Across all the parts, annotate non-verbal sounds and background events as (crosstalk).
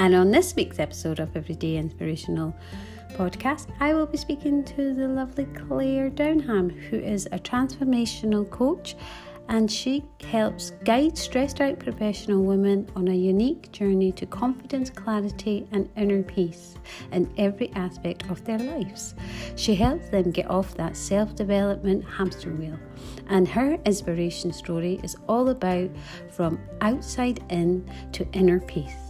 And on this week's episode of Everyday Inspirational Podcast, I will be speaking to the lovely Claire Downham, who is a transformational coach and she helps guide stressed out professional women on a unique journey to confidence, clarity, and inner peace in every aspect of their lives. She helps them get off that self development hamster wheel, and her inspiration story is all about from outside in to inner peace.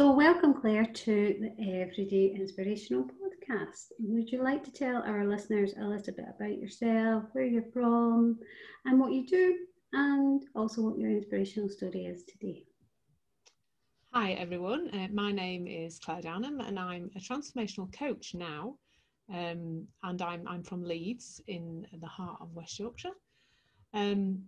So, welcome, Claire, to the Everyday Inspirational Podcast. Would you like to tell our listeners a little bit about yourself, where you're from, and what you do, and also what your inspirational story is today? Hi, everyone. Uh, my name is Claire Downham, and I'm a transformational coach now. Um, and I'm, I'm from Leeds in the heart of West Yorkshire. Um,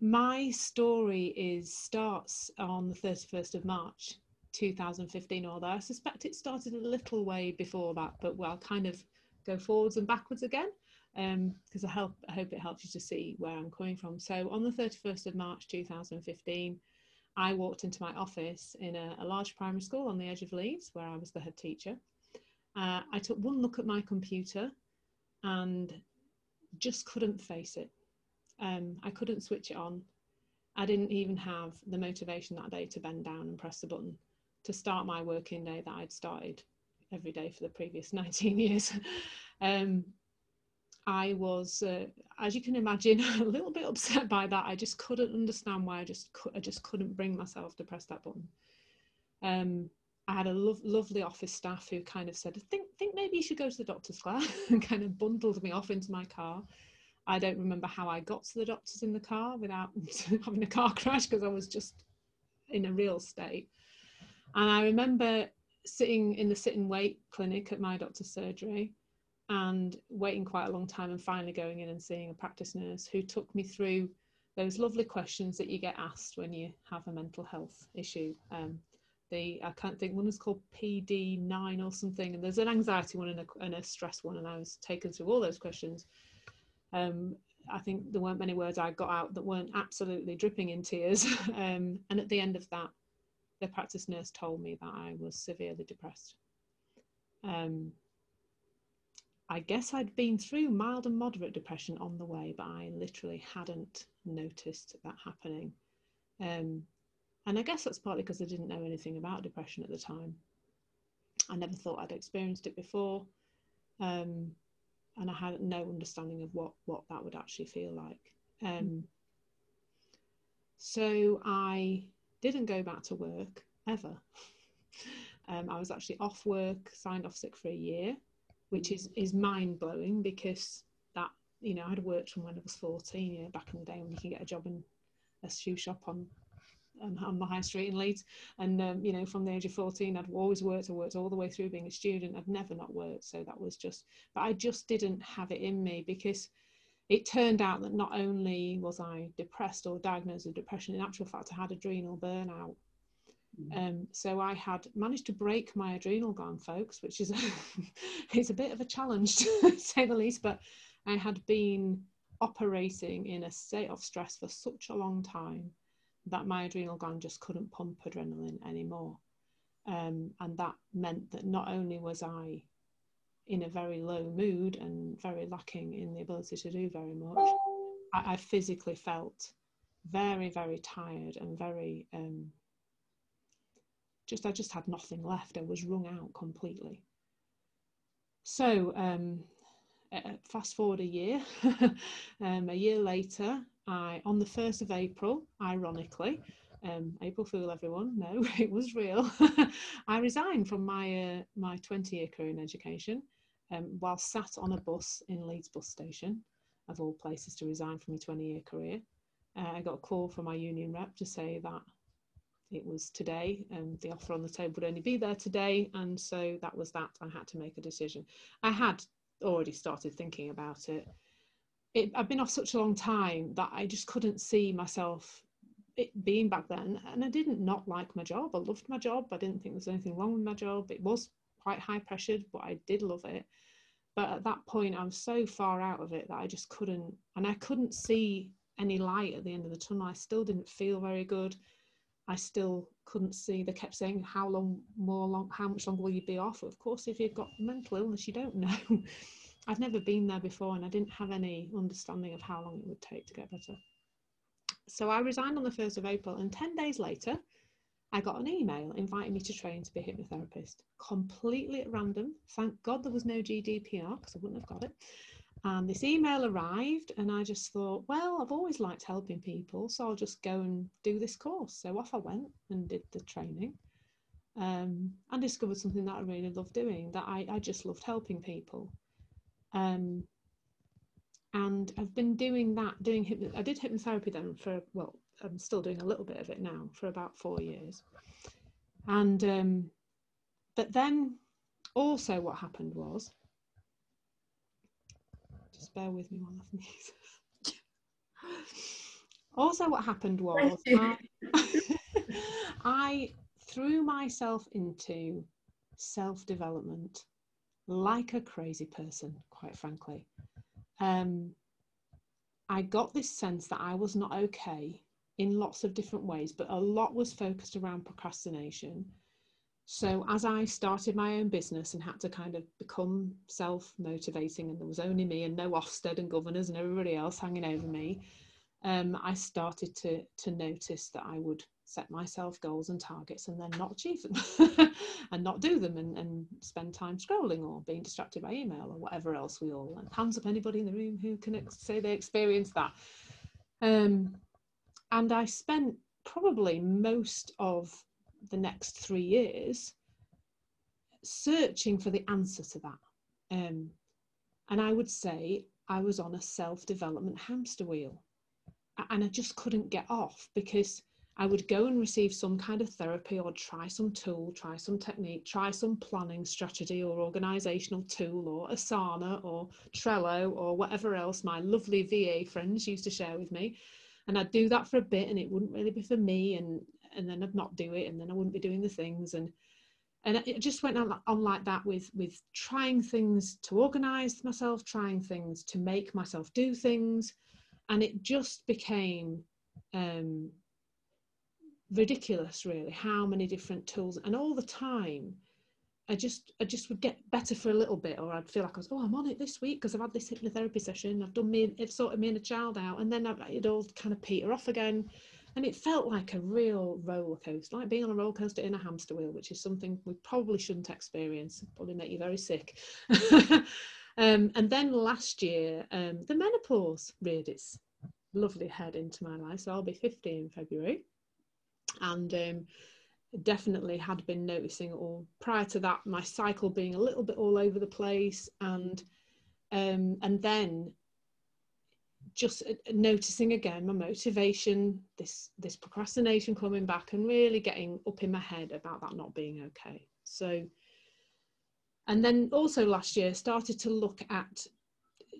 my story is starts on the 31st of March 2015, although I suspect it started a little way before that, but well, kind of go forwards and backwards again because um, I, I hope it helps you to see where I'm coming from. So on the 31st of March 2015, I walked into my office in a, a large primary school on the edge of Leeds where I was the head teacher. Uh, I took one look at my computer and just couldn't face it. Um, I couldn't switch it on. I didn't even have the motivation that day to bend down and press the button to start my working day that I'd started every day for the previous (laughs) 19 years. um, I was, uh, as you can imagine, (laughs) a little bit upset by that. I just couldn't understand why I just I just couldn't bring myself to press that button. Um, I had a lo- lovely office staff who kind of said, think think maybe you should go to the doctor's, Claire," (laughs) and kind of bundled me off into my car. I don't remember how I got to the doctor's in the car without (laughs) having a car crash because I was just in a real state. And I remember sitting in the sit and wait clinic at my doctor's surgery and waiting quite a long time and finally going in and seeing a practice nurse who took me through those lovely questions that you get asked when you have a mental health issue. Um, the I can't think one was called PD9 or something, and there's an anxiety one and a, and a stress one, and I was taken through all those questions. Um, I think there weren't many words I got out that weren't absolutely dripping in tears. (laughs) um, and at the end of that, the practice nurse told me that I was severely depressed. Um, I guess I'd been through mild and moderate depression on the way, but I literally hadn't noticed that happening. Um, and I guess that's partly because I didn't know anything about depression at the time. I never thought I'd experienced it before. Um, and I had no understanding of what, what that would actually feel like. Um, so I didn't go back to work ever. (laughs) Um, I was actually off work, signed off sick for a year, which is is mind blowing because that you know I'd worked from when I was fourteen, you know, back in the day when you can get a job in a shoe shop on um, on the high street in Leeds, and um, you know from the age of fourteen I'd always worked. I worked all the way through being a student. I'd never not worked, so that was just. But I just didn't have it in me because it turned out that not only was I depressed or diagnosed with depression, in actual fact, I had adrenal burnout. Mm. Um, so I had managed to break my adrenal gland, folks, which is a, (laughs) it's a bit of a challenge (laughs) to say the least. But I had been operating in a state of stress for such a long time that my adrenal gland just couldn't pump adrenaline anymore. Um, and that meant that not only was I in a very low mood and very lacking in the ability to do very much, I, I physically felt very, very tired and very um, just, I just had nothing left. I was wrung out completely. So, um, fast forward a year, (laughs) um, a year later, I, on the 1st of April, ironically, um, April Fool, everyone. No, (laughs) it was real. (laughs) I resigned from my uh, my 20 year career in education um, while sat on a bus in Leeds bus station, of all places to resign from my 20 year career. Uh, I got a call from my union rep to say that it was today and the offer on the table would only be there today. And so that was that. I had to make a decision. I had already started thinking about it. It I've been off such a long time that I just couldn't see myself being back then and i didn't not like my job i loved my job i didn't think there was anything wrong with my job it was quite high pressured, but I did love it. But at that point, I was so far out of it that I just couldn't, and I couldn't see any light at the end of the tunnel. I still didn't feel very good. I still couldn't see. They kept saying, "How long more long? How much longer will you be off?" Of course, if you've got mental illness, you don't (laughs) know. I'd never been there before, and I didn't have any understanding of how long it would take to get better. So I resigned on the first of April, and ten days later, I got an email inviting me to train to be a hypnotherapist, completely at random. Thank God there was no GDPR because I wouldn't have got it. And this email arrived, and I just thought, well, I've always liked helping people, so I'll just go and do this course. So off I went and did the training um, and discovered something that I really loved doing, that I, I just loved helping people. Um, and I've been doing that, doing hypno- I did hypnotherapy then for, well, I'm still doing a little bit of it now for about four years. And, um, but then also what happened was, just bear with me while I sneeze. (laughs) also, what happened was I, (laughs) I threw myself into self development like a crazy person, quite frankly. Um, I got this sense that I was not okay in lots of different ways, but a lot was focused around procrastination. So as I started my own business and had to kind of become self-motivating, and there was only me and no Ofsted and governors and everybody else hanging over me, um, I started to to notice that I would set myself goals and targets and then not achieve them (laughs) and not do them and, and spend time scrolling or being distracted by email or whatever else we all and hands up anybody in the room who can ex- say they experienced that um, and I spent probably most of the next three years searching for the answer to that. Um, and I would say I was on a self development hamster wheel. And I just couldn't get off because I would go and receive some kind of therapy or try some tool, try some technique, try some planning strategy or organizational tool or Asana or Trello or whatever else my lovely VA friends used to share with me. And I'd do that for a bit and it wouldn't really be for me and and then I'd not do it and then I wouldn't be doing the things. And and it just went on, like that with with trying things to organize myself trying things to make myself do things. And it just became um, ridiculous really how many different tools and all the time I just I just would get better for a little bit, or I'd feel like I was, oh, I'm on it this week because I've had this hypnotherapy session. I've done me, it's sorted me and a child out, and then it'd all kind of peter off again, and it felt like a real roller coaster, like being on a roller coaster in a hamster wheel, which is something we probably shouldn't experience. Probably make you very sick. (laughs) um, and then last year, um, the menopause reared its lovely head into my life. So I'll be 50 in February, and um, definitely had been noticing or prior to that my cycle being a little bit all over the place and um, and then just uh, noticing again my motivation this this procrastination coming back and really getting up in my head about that not being okay. So and then also last year started to look at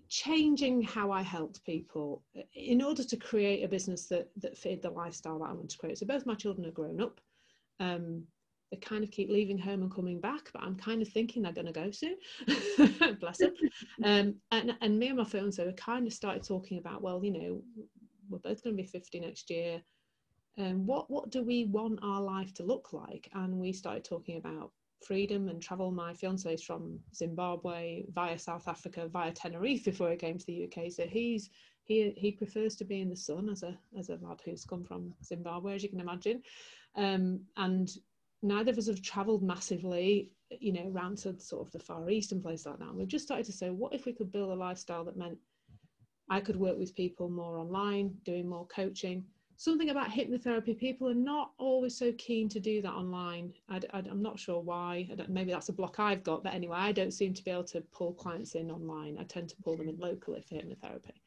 changing how I helped people uh, in order to create a business that that fitted the lifestyle that I want to create. So both my children are grown up um, they kind of keep leaving home and coming back, but I'm kind of thinking they're going to go soon. (laughs) Bless them. Um, and, and me and my fiance we kind of started talking about, well, you know, we're both going to be 50 next year. And um, what what do we want our life to look like? And we started talking about freedom and travel. My fiance is from Zimbabwe via South Africa via Tenerife before he came to the UK. So he's he he prefers to be in the sun as a as a lad who's come from Zimbabwe, as you can imagine. Um, and neither of us have travelled massively, you know, around to sort of the Far East and places like that. And we've just started to say, what if we could build a lifestyle that meant I could work with people more online, doing more coaching. Something about hypnotherapy, people are not always so keen to do that online. I, am not sure why. maybe that's a block I've got, but anyway, I don't seem to be able to pull clients in online. I tend to pull them in locally for hypnotherapy. (laughs)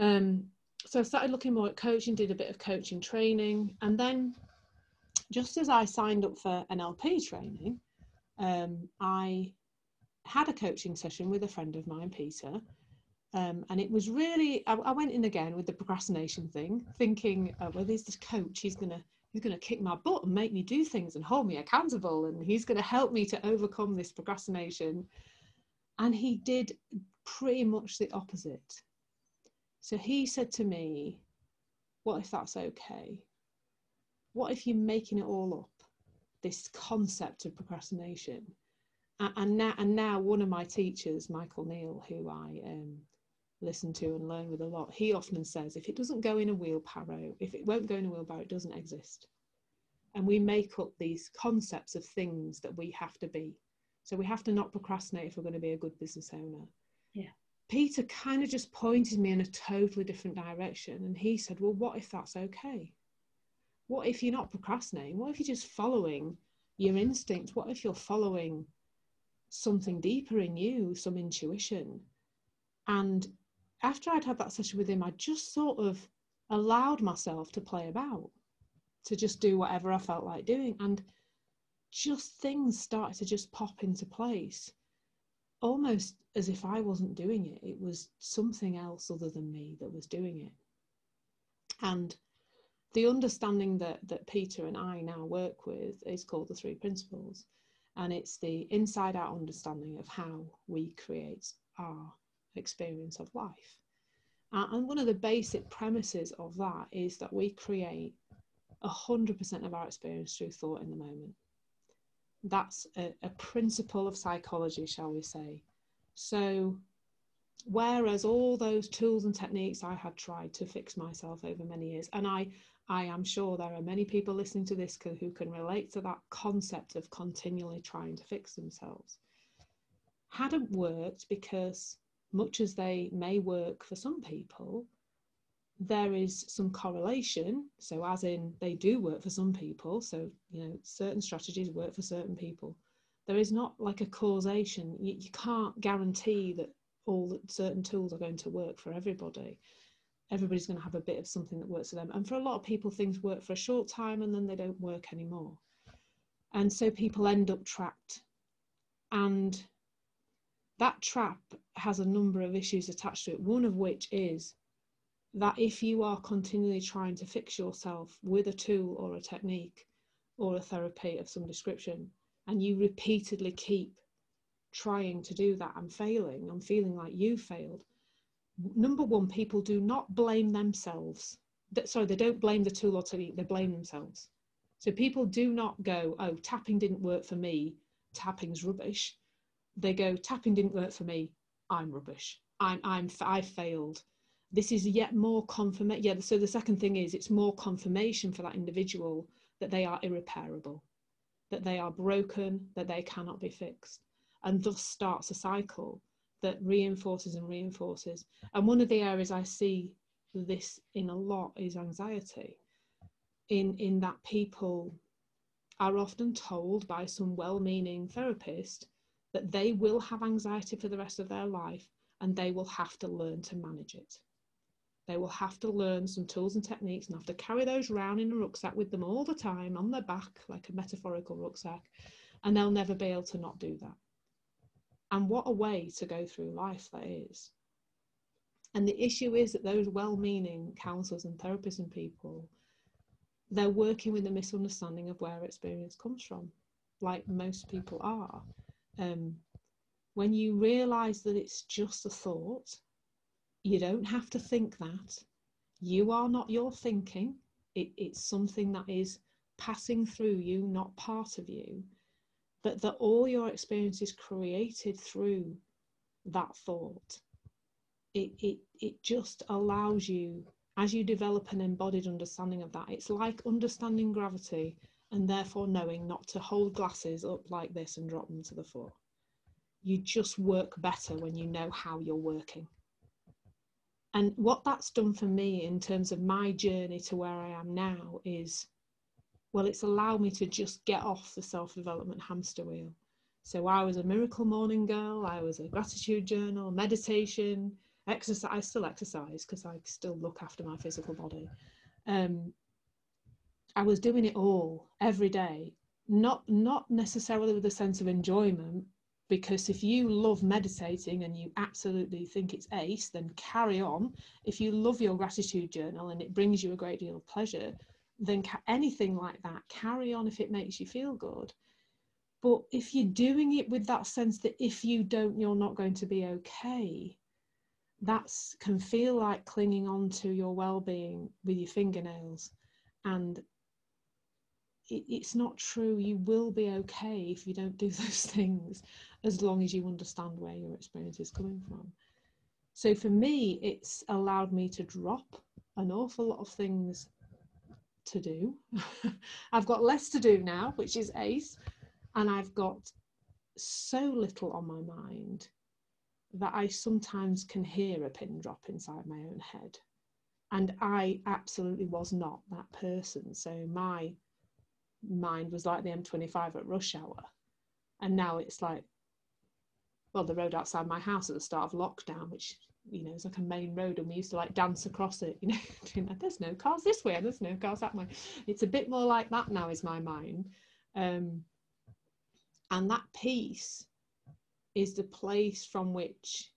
Um, so I started looking more at coaching, did a bit of coaching training, and then just as I signed up for NLP training, um, I had a coaching session with a friend of mine, Peter. Um, and it was really, I, I, went in again with the procrastination thing, thinking, oh, well, there's this coach, he's going to he's going to kick my butt and make me do things and hold me accountable and he's going to help me to overcome this procrastination and he did pretty much the opposite So he said to me, What if that's okay? What if you're making it all up? This concept of procrastination. And now, and now one of my teachers, Michael Neill, who I um, listen to and learn with a lot, he often says, if it doesn't go in a wheelbarrow, if it won't go in a wheelbarrow, it doesn't exist. And we make up these concepts of things that we have to be. So we have to not procrastinate if we're going to be a good business owner. Yeah. Peter kind of just pointed me in a totally different direction. And he said, Well, what if that's okay? What if you're not procrastinating? What if you're just following your instinct? What if you're following something deeper in you, some intuition? And after I'd had that session with him, I just sort of allowed myself to play about, to just do whatever I felt like doing. And just things started to just pop into place almost as if I wasn't doing it. It was something else other than me that was doing it. And the understanding that, that Peter and I now work with is called the three principles. And it's the inside out understanding of how we create our experience of life. Uh, and one of the basic premises of that is that we create 100% of our experience through thought in the moment that's a, a principle of psychology, shall we say. So, whereas all those tools and techniques I had tried to fix myself over many years, and I, I am sure there are many people listening to this who can relate to that concept of continually trying to fix themselves, hadn't worked because, much as they may work for some people, there is some correlation. So, as in, they do work for some people. So, you know, certain strategies work for certain people. There is not like a causation. You, you can't guarantee that all that certain tools are going to work for everybody. Everybody's going to have a bit of something that works for them. And for a lot of people, things work for a short time and then they don't work anymore. And so people end up trapped. And that trap has a number of issues attached to it, one of which is that if you are continually trying to fix yourself with a tool or a technique or a therapy of some description, and you repeatedly keep trying to do that and failing and feeling like you failed, number one, people do not blame themselves. Sorry, they don't blame the tool or technique, they blame themselves. So people do not go, oh, tapping didn't work for me, tapping's rubbish. They go, tapping didn't work for me, I'm rubbish. I'm, I'm, I failed this is yet more confirmation. Yeah, so the second thing is it's more confirmation for that individual that they are irreparable, that they are broken, that they cannot be fixed, and thus starts a cycle that reinforces and reinforces. And one of the areas I see this in a lot is anxiety, in in that people are often told by some well-meaning therapist that they will have anxiety for the rest of their life and they will have to learn to manage it. They will have to learn some tools and techniques and have to carry those around in a rucksack with them all the time on their back, like a metaphorical rucksack, and they'll never be able to not do that. And what a way to go through life that is. And the issue is that those well meaning counselors and therapists and people, they're working with a misunderstanding of where experience comes from, like most people are. Um, when you realize that it's just a thought you don't have to think that. You are not your thinking. It, it's something that is passing through you, not part of you. But that all your experience is created through that thought. It, it, it just allows you, as you develop an embodied understanding of that, it's like understanding gravity and therefore knowing not to hold glasses up like this and drop them to the floor. You just work better when you know how you're working. And what that's done for me in terms of my journey to where I am now is, well, it's allowed me to just get off the self development hamster wheel. So I was a miracle morning girl, I was a gratitude journal, meditation, exercise. I still exercise because I still look after my physical body. Um, I was doing it all every day, not not necessarily with a sense of enjoyment, because if you love meditating and you absolutely think it's ace, then carry on. If you love your gratitude journal and it brings you a great deal of pleasure, then ca- anything like that, carry on if it makes you feel good. But if you're doing it with that sense that if you don't, you're not going to be okay, that can feel like clinging on to your well-being with your fingernails and it, it's not true you will be okay if you don't do (laughs) those things as long as you understand where your experience is coming from so for me it's allowed me to drop an awful lot of things to do (laughs) i've got less to do now which is ace and i've got so little on my mind that I sometimes can hear a pin drop inside my own head. And I absolutely was not that person. So my mind was like the M25 at rush hour. And now it's like, well, the road outside my house at the start of lockdown, which, you know, is like a main road, and we used to like dance across it, (laughs) you know, there's no cars this way, and there's no cars that way. It's a bit more like that now, is my mind. Um, and that peace is the place from which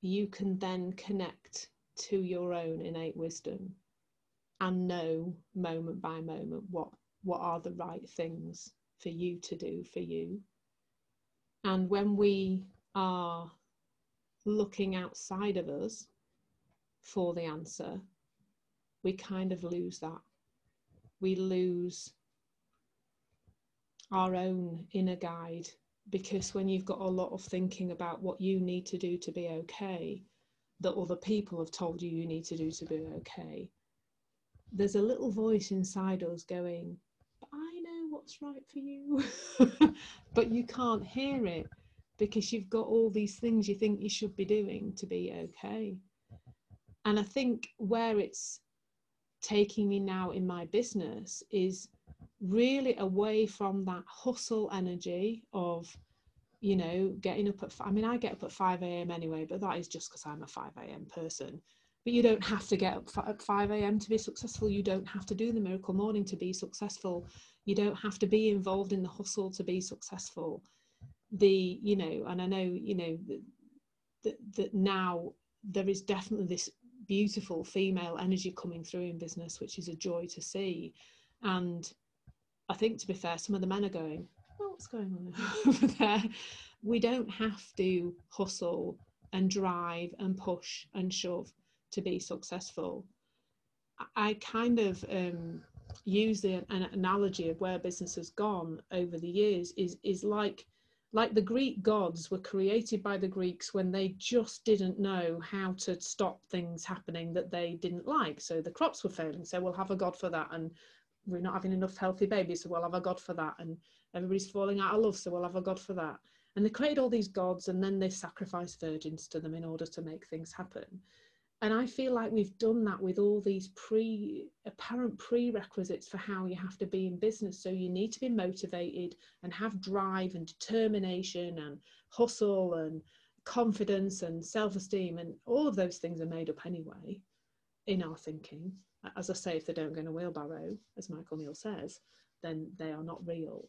you can then connect to your own innate wisdom and know moment by moment what what are the right things for you to do for you. And when we are looking outside of us for the answer we kind of lose that. We lose our own inner guide because when you've got a lot of thinking about what you need to do to be okay that other people have told you you need to do to be okay there's a little voice inside us going i know what's right for you. (laughs) But you can't hear it because you've got all these things you think you should be doing to be okay. And i think where it's taking me now in my business is really away from that hustle energy of you know getting up at i mean i get up at 5 a.m anyway but that is just because i'm a 5 a.m person but you don't have to get up at 5 a.m to be successful. You don't have to do the miracle morning to be successful. You don't have to be involved in the hustle to be successful. The you know and i know you know that, that now there is definitely this beautiful female energy coming through in business which is a joy to see. And I think to be fair, some of the men are going, oh, what's going on (laughs) over there? We don't have to hustle and drive and push and shove to be successful. I kind of um, use the, an analogy of where business has gone over the years is is like like the Greek gods were created by the Greeks when they just didn't know how to stop things happening that they didn't like. So the crops were failing, so we'll have a god for that, and we're not having enough healthy babies, so we'll have a God for that. And everybody's falling out of love, so we'll have a God for that. And they created all these gods and then they sacrificed virgins to them in order to make things happen. And I feel like we've done that with all these pre apparent prerequisites for how you have to be in business. So you need to be motivated and have drive and determination and hustle and confidence and self-esteem and all of those things are made up anyway in our thinking as I say, if they don't go in a wheelbarrow, as Michael Neill says, then they are not real.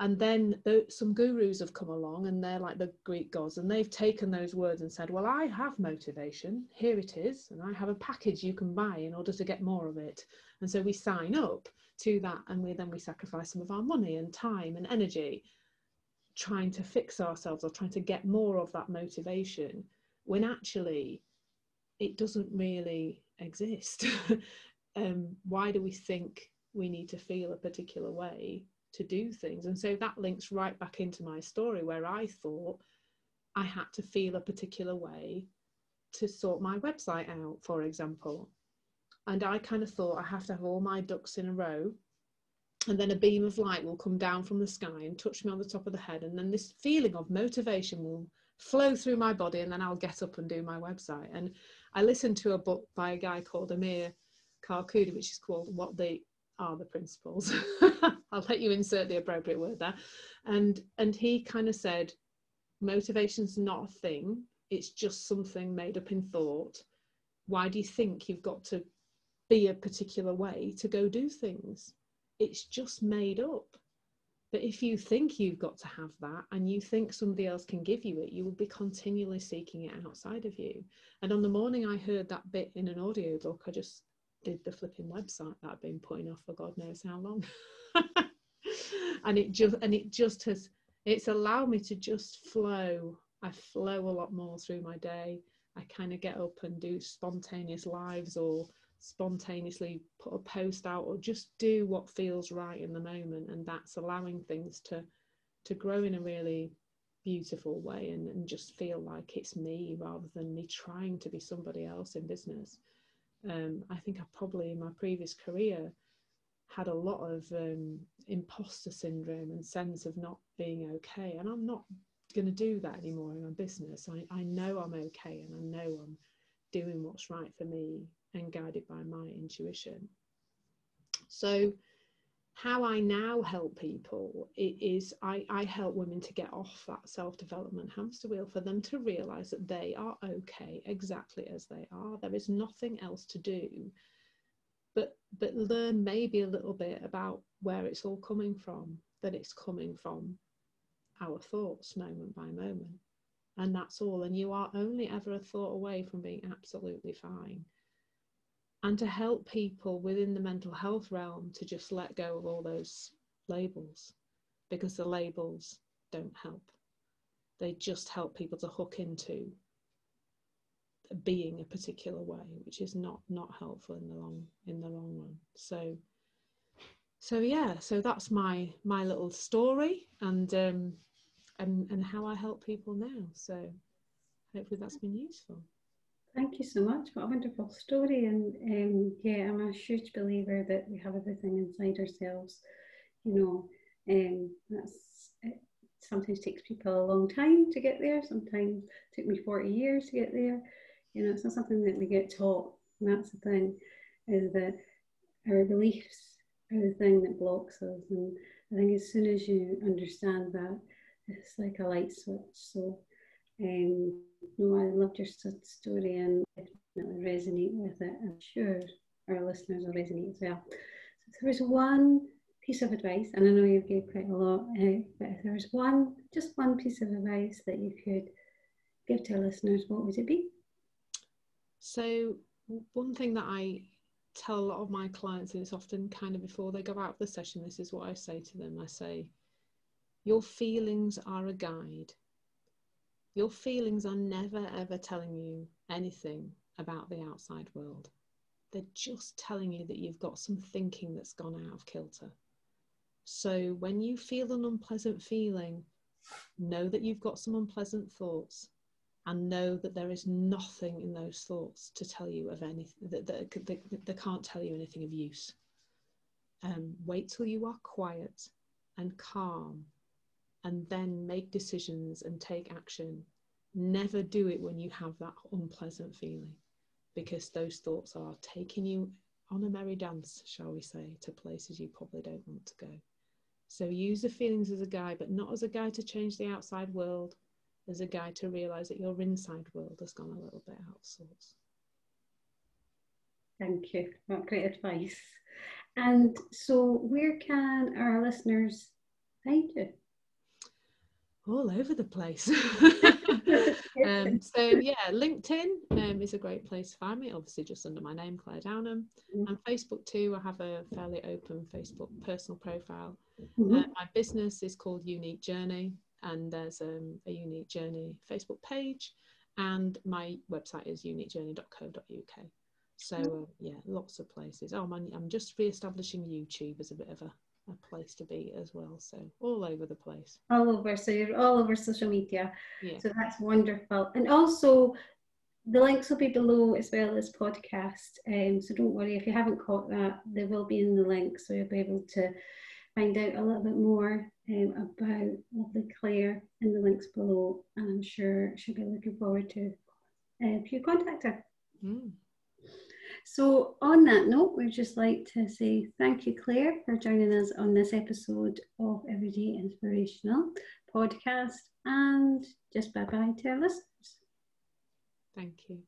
And then the, some gurus have come along and they're like the Greek gods, and they've taken those words and said, Well, I have motivation, here it is, and I have a package you can buy in order to get more of it. And so we sign up to that, and we then we sacrifice some of our money and time and energy trying to fix ourselves or trying to get more of that motivation when actually it doesn't really exist. (laughs) um, why do we think we need to feel a particular way to do things? And so that links right back into my story where I thought I had to feel a particular way to sort my website out, for example. And I kind of thought I have to have all my ducks in a row. And then a beam of light will come down from the sky and touch me on the top of the head. And then this feeling of motivation will flow through my body. And then I'll get up and do my website. And I listened to a book by a guy called Amir Karkouti, which is called What They Are the Principles. (laughs) I'll let you insert the appropriate word there. And and he kind of said, motivation's not a thing, it's just something made up in thought. Why do you think you've got to be a particular way to go do things? It's just made up. But if you think you've got to have that and you think somebody else can give you it, you will be continually seeking it outside of you. And on the morning I heard that bit in an audio book, I just did the flipping website that I've been putting off for God knows how long. (laughs) and it just and it just has it's allowed me to just flow I flow a lot more through my day. I kind of get up and do spontaneous lives or spontaneously put a post out or just do what feels right in the moment and that's allowing things to to grow in a really beautiful way and, and just feel like it's me rather than me trying to be somebody else in business um, i think i probably in my previous career had a lot of um, imposter syndrome and sense of not being okay and i'm not going to do that anymore in my business I, I know i'm okay and i know i'm doing what's right for me and guided by my intuition. So, how I now help people is I, I help women to get off that self development hamster wheel for them to realize that they are okay exactly as they are. There is nothing else to do but but learn maybe a little bit about where it's all coming from that it's coming from our thoughts moment by moment. And that's all. And you are only ever a thought away from being absolutely fine and to help people within the mental health realm to just let go of all those labels because the labels don't help. They just help people to hook into being a particular way, which is not not helpful in the long in the long run. So so yeah, so that's my my little story and um and and how I help people now. So hopefully that's been useful. Thank you so much. What a wonderful story. And um, yeah, I'm a huge believer that we have everything inside ourselves. You know, um, that's it sometimes takes people a long time to get there. Sometimes took me 40 years to get there. You know, it's not something that we get taught. And that's the thing, is that our beliefs are the thing that blocks us. And I think as soon as you understand that, it's like a light switch. So um, no, I loved your story and definitely resonate with it. I'm sure our listeners will resonate as well. So if there was one piece of advice, and I know you've gave quite a lot, uh, but if there was one, just one piece of advice that you could give to listeners, what would it be? So one thing that I tell a lot of my clients, and it's often kind of before they go out of the session, this is what I say to them. I say, your feelings are a guide your feelings are never ever telling you anything about the outside world. They're just telling you that you've got some thinking that's gone out of kilter. So when you feel an unpleasant feeling, know that you've got some unpleasant thoughts and know that there is nothing in those thoughts to tell you of anything that, that, that, that can't tell you anything of use. Um, wait till you are quiet and calm and then make decisions and take action. Never do it when you have that unpleasant feeling because those thoughts are taking you on a merry dance, shall we say, to places you probably don't want to go. So use the feelings as a guide, but not as a guide to change the outside world, as a guide to realize that your inside world has gone a little bit out of sorts. Thank you. What great advice. And so, where can our listeners find you? All over the place. (laughs) (laughs) um, so yeah, LinkedIn um, is a great place to find me. Obviously, just under my name, Claire Downham, mm-hmm. and Facebook too. I have a fairly open Facebook personal profile. Mm-hmm. Uh, my business is called Unique Journey, and there's um, a Unique Journey Facebook page, and my website is uniquejourney.co.uk. So uh, yeah, lots of places. Oh, I'm, I'm just re-establishing YouTube as a bit of a a place to be as well. So all over the place. All over. So you're all over social media. Yeah. So that's wonderful. And also the links will be below as well as podcast. Um, so don't worry if you haven't caught that, they will be in the link. So you'll be able to find out a little bit more um, about lovely Claire in the links below. And I'm sure she'll be looking forward to uh, if you contact her. Mm. So, on that note, we'd just like to say thank you, Claire, for joining us on this episode of Everyday Inspirational Podcast, and just bye bye to our listeners. Thank you.